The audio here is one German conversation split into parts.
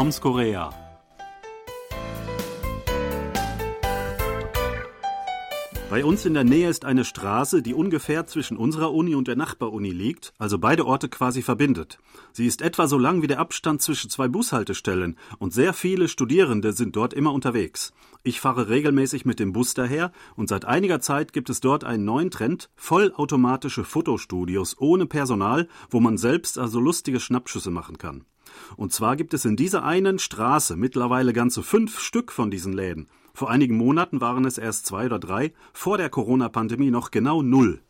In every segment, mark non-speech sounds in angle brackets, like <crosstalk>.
Toms Korea. Bei uns in der Nähe ist eine Straße, die ungefähr zwischen unserer Uni und der Nachbaruni liegt, also beide Orte quasi verbindet. Sie ist etwa so lang wie der Abstand zwischen zwei Bushaltestellen und sehr viele Studierende sind dort immer unterwegs. Ich fahre regelmäßig mit dem Bus daher und seit einiger Zeit gibt es dort einen neuen Trend, vollautomatische Fotostudios ohne Personal, wo man selbst also lustige Schnappschüsse machen kann. Und zwar gibt es in dieser einen Straße mittlerweile ganze fünf Stück von diesen Läden. Vor einigen Monaten waren es erst zwei oder drei, vor der Corona-Pandemie noch genau null.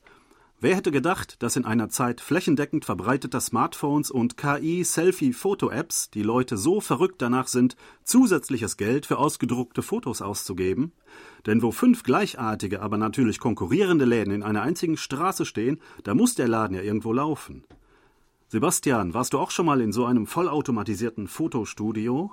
Wer hätte gedacht, dass in einer Zeit flächendeckend verbreiteter Smartphones und KI-Selfie-Foto-Apps die Leute so verrückt danach sind, zusätzliches Geld für ausgedruckte Fotos auszugeben? Denn wo fünf gleichartige, aber natürlich konkurrierende Läden in einer einzigen Straße stehen, da muss der Laden ja irgendwo laufen. Sebastian, warst du auch schon mal in so einem vollautomatisierten Fotostudio?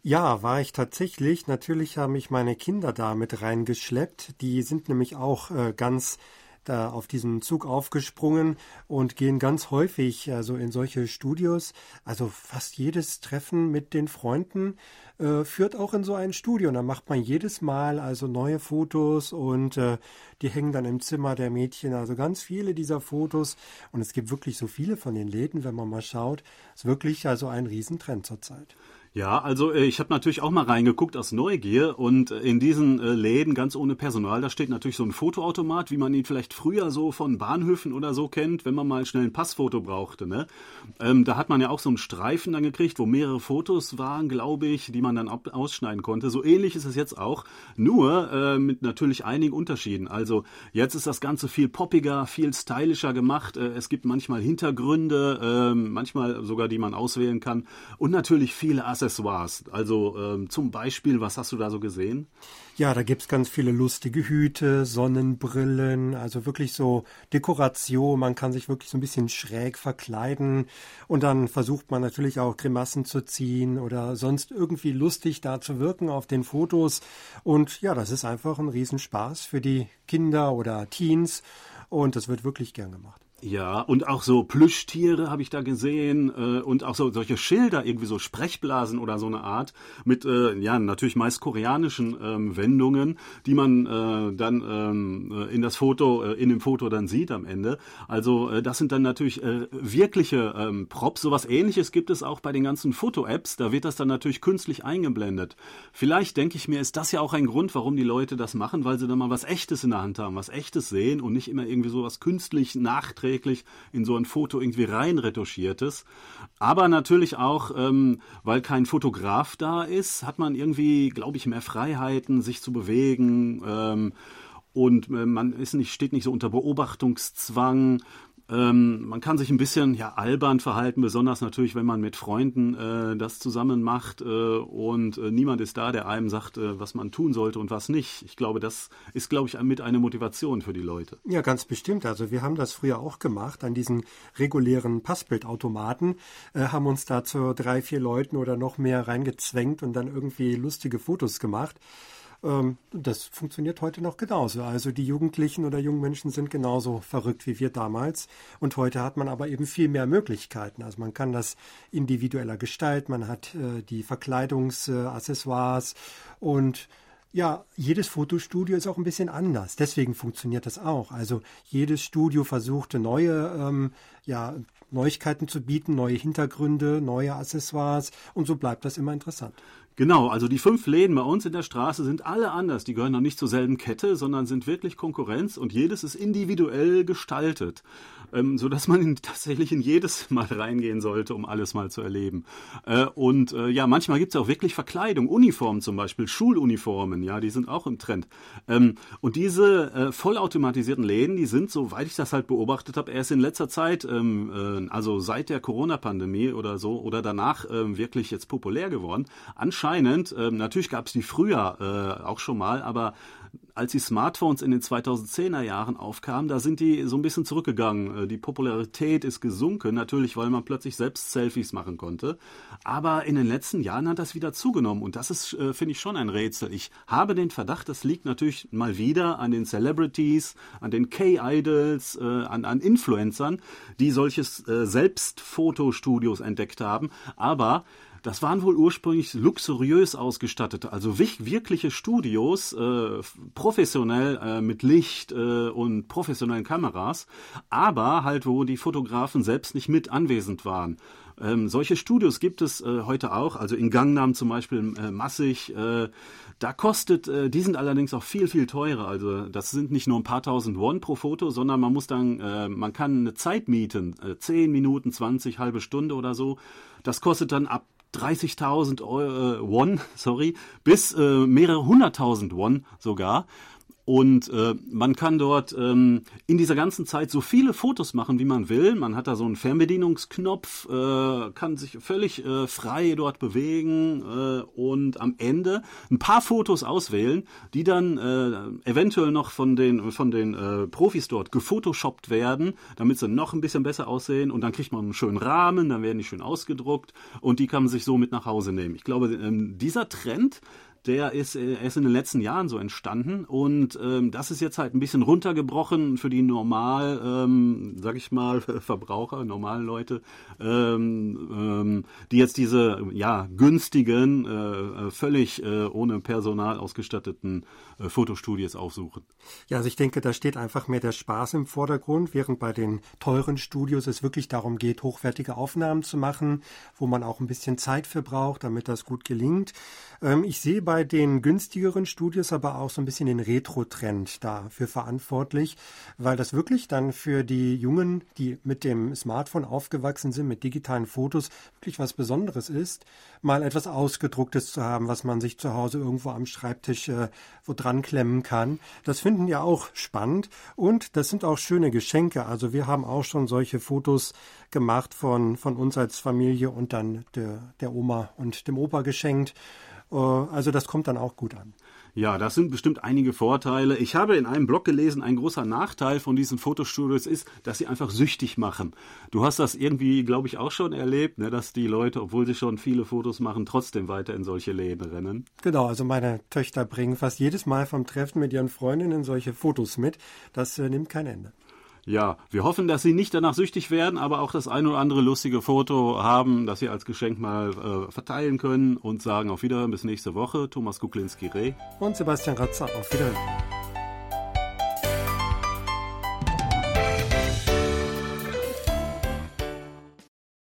Ja, war ich tatsächlich. Natürlich haben mich meine Kinder da mit reingeschleppt. Die sind nämlich auch äh, ganz da auf diesen Zug aufgesprungen und gehen ganz häufig also in solche Studios. Also fast jedes Treffen mit den Freunden äh, führt auch in so ein Studio. Und da macht man jedes Mal also neue Fotos und äh, die hängen dann im Zimmer der Mädchen. Also ganz viele dieser Fotos. Und es gibt wirklich so viele von den Läden, wenn man mal schaut. Es ist wirklich also ein Riesentrend zurzeit. Ja, also äh, ich habe natürlich auch mal reingeguckt aus Neugier und äh, in diesen äh, Läden ganz ohne Personal, da steht natürlich so ein Fotoautomat, wie man ihn vielleicht früher so von Bahnhöfen oder so kennt, wenn man mal schnell ein Passfoto brauchte. Ne? Ähm, da hat man ja auch so einen Streifen dann gekriegt, wo mehrere Fotos waren, glaube ich, die man dann ausschneiden konnte. So ähnlich ist es jetzt auch, nur äh, mit natürlich einigen Unterschieden. Also jetzt ist das Ganze viel poppiger, viel stylischer gemacht. Äh, es gibt manchmal Hintergründe, äh, manchmal sogar die man auswählen kann und natürlich viele Assets Accessoires. Also ähm, zum Beispiel, was hast du da so gesehen? Ja, da gibt's ganz viele lustige Hüte, Sonnenbrillen, also wirklich so Dekoration. Man kann sich wirklich so ein bisschen schräg verkleiden und dann versucht man natürlich auch Grimassen zu ziehen oder sonst irgendwie lustig da zu wirken auf den Fotos. Und ja, das ist einfach ein Riesenspaß für die Kinder oder Teens und das wird wirklich gern gemacht. Ja, und auch so Plüschtiere habe ich da gesehen äh, und auch so solche Schilder, irgendwie so Sprechblasen oder so eine Art mit, äh, ja, natürlich meist koreanischen ähm, Wendungen, die man äh, dann ähm, äh, in das Foto, äh, in dem Foto dann sieht am Ende. Also äh, das sind dann natürlich äh, wirkliche ähm, Props. Sowas ähnliches gibt es auch bei den ganzen Foto-Apps. Da wird das dann natürlich künstlich eingeblendet. Vielleicht denke ich mir, ist das ja auch ein Grund, warum die Leute das machen, weil sie dann mal was Echtes in der Hand haben, was Echtes sehen und nicht immer irgendwie sowas künstlich nachträglich nachträglich in so ein Foto irgendwie rein retuschiertes. Aber natürlich auch, ähm, weil kein Fotograf da ist, hat man irgendwie, glaube ich, mehr Freiheiten, sich zu bewegen. Ähm, und äh, man ist nicht, steht nicht so unter Beobachtungszwang. Ähm, man kann sich ein bisschen ja albern verhalten, besonders natürlich, wenn man mit Freunden äh, das zusammen macht äh, und äh, niemand ist da, der einem sagt, äh, was man tun sollte und was nicht. Ich glaube, das ist, glaube ich, mit eine Motivation für die Leute. Ja, ganz bestimmt. Also wir haben das früher auch gemacht an diesen regulären Passbildautomaten, äh, haben uns da zu drei, vier Leuten oder noch mehr reingezwängt und dann irgendwie lustige Fotos gemacht. Ähm, das funktioniert heute noch genauso. Also die Jugendlichen oder jungen Menschen sind genauso verrückt wie wir damals. Und heute hat man aber eben viel mehr Möglichkeiten. Also man kann das individueller gestalten, man hat äh, die Verkleidungsaccessoires und ja, jedes Fotostudio ist auch ein bisschen anders. Deswegen funktioniert das auch. Also jedes Studio versuchte neue ähm, ja, Neuigkeiten zu bieten, neue Hintergründe, neue Accessoires und so bleibt das immer interessant. Genau, also die fünf Läden bei uns in der Straße sind alle anders. Die gehören noch nicht zur selben Kette, sondern sind wirklich Konkurrenz und jedes ist individuell gestaltet, ähm, so dass man in, <laughs> tatsächlich in jedes mal reingehen sollte, um alles mal zu erleben. Äh, und äh, ja, manchmal gibt es auch wirklich Verkleidung, Uniformen zum Beispiel, Schuluniformen, ja, die sind auch im Trend. Ähm, und diese äh, vollautomatisierten Läden, die sind, soweit ich das halt beobachtet habe, erst in letzter Zeit, ähm, äh, also seit der Corona-Pandemie oder so oder danach ähm, wirklich jetzt populär geworden. Anscheinend ähm, natürlich gab es die früher äh, auch schon mal, aber als die Smartphones in den 2010er Jahren aufkamen, da sind die so ein bisschen zurückgegangen. Äh, die Popularität ist gesunken, natürlich, weil man plötzlich selbst Selfies machen konnte. Aber in den letzten Jahren hat das wieder zugenommen und das ist, äh, finde ich, schon ein Rätsel. Ich habe den Verdacht, das liegt natürlich mal wieder an den Celebrities, an den K-Idols, äh, an, an Influencern, die solches Selbstfotostudios entdeckt haben. Aber Das waren wohl ursprünglich luxuriös ausgestattete, also wirkliche Studios, äh, professionell äh, mit Licht äh, und professionellen Kameras, aber halt, wo die Fotografen selbst nicht mit anwesend waren. Ähm, solche Studios gibt es äh, heute auch, also in Gangnam zum Beispiel äh, massig. Äh, da kostet, äh, die sind allerdings auch viel, viel teurer. Also das sind nicht nur ein paar tausend Won pro Foto, sondern man muss dann, äh, man kann eine Zeit mieten, äh, 10 Minuten, 20, halbe Stunde oder so. Das kostet dann ab 30.000 äh, Won, <laughs> sorry, bis äh, mehrere hunderttausend Won sogar. Und äh, man kann dort ähm, in dieser ganzen Zeit so viele Fotos machen, wie man will. Man hat da so einen Fernbedienungsknopf, äh, kann sich völlig äh, frei dort bewegen äh, und am Ende ein paar Fotos auswählen, die dann äh, eventuell noch von den von den äh, Profis dort gefotoshoppt werden, damit sie noch ein bisschen besser aussehen. Und dann kriegt man einen schönen Rahmen, dann werden die schön ausgedruckt und die kann man sich so mit nach Hause nehmen. Ich glaube, ähm, dieser Trend der ist äh, erst in den letzten Jahren so entstanden und ähm, das ist jetzt halt ein bisschen runtergebrochen für die normal, ähm, sag ich mal, <laughs> Verbraucher, normalen Leute, ähm, ähm, die jetzt diese ja günstigen, äh, äh, völlig äh, ohne Personal ausgestatteten äh, Fotostudios aufsuchen. Ja, also ich denke, da steht einfach mehr der Spaß im Vordergrund, während bei den teuren Studios es wirklich darum geht, hochwertige Aufnahmen zu machen, wo man auch ein bisschen Zeit für braucht, damit das gut gelingt. Ähm, ich sehe bei den günstigeren Studios aber auch so ein bisschen den Retro-Trend dafür verantwortlich, weil das wirklich dann für die Jungen, die mit dem Smartphone aufgewachsen sind, mit digitalen Fotos, wirklich was Besonderes ist, mal etwas Ausgedrucktes zu haben, was man sich zu Hause irgendwo am Schreibtisch äh, wo dran klemmen kann. Das finden ja auch spannend und das sind auch schöne Geschenke. Also wir haben auch schon solche Fotos gemacht von, von uns als Familie und dann der, der Oma und dem Opa geschenkt. Äh, also das kommt dann auch gut an. Ja, das sind bestimmt einige Vorteile. Ich habe in einem Blog gelesen, ein großer Nachteil von diesen Fotostudios ist, dass sie einfach süchtig machen. Du hast das irgendwie, glaube ich, auch schon erlebt, ne, dass die Leute, obwohl sie schon viele Fotos machen, trotzdem weiter in solche Läden rennen. Genau, also meine Töchter bringen fast jedes Mal vom Treffen mit ihren Freundinnen solche Fotos mit. Das äh, nimmt kein Ende. Ja, wir hoffen, dass Sie nicht danach süchtig werden, aber auch das ein oder andere lustige Foto haben, das Sie als Geschenk mal äh, verteilen können und sagen auf Wiederhören bis nächste Woche. Thomas Kuklinski-Reh und Sebastian Ratzer auf Wiederhören.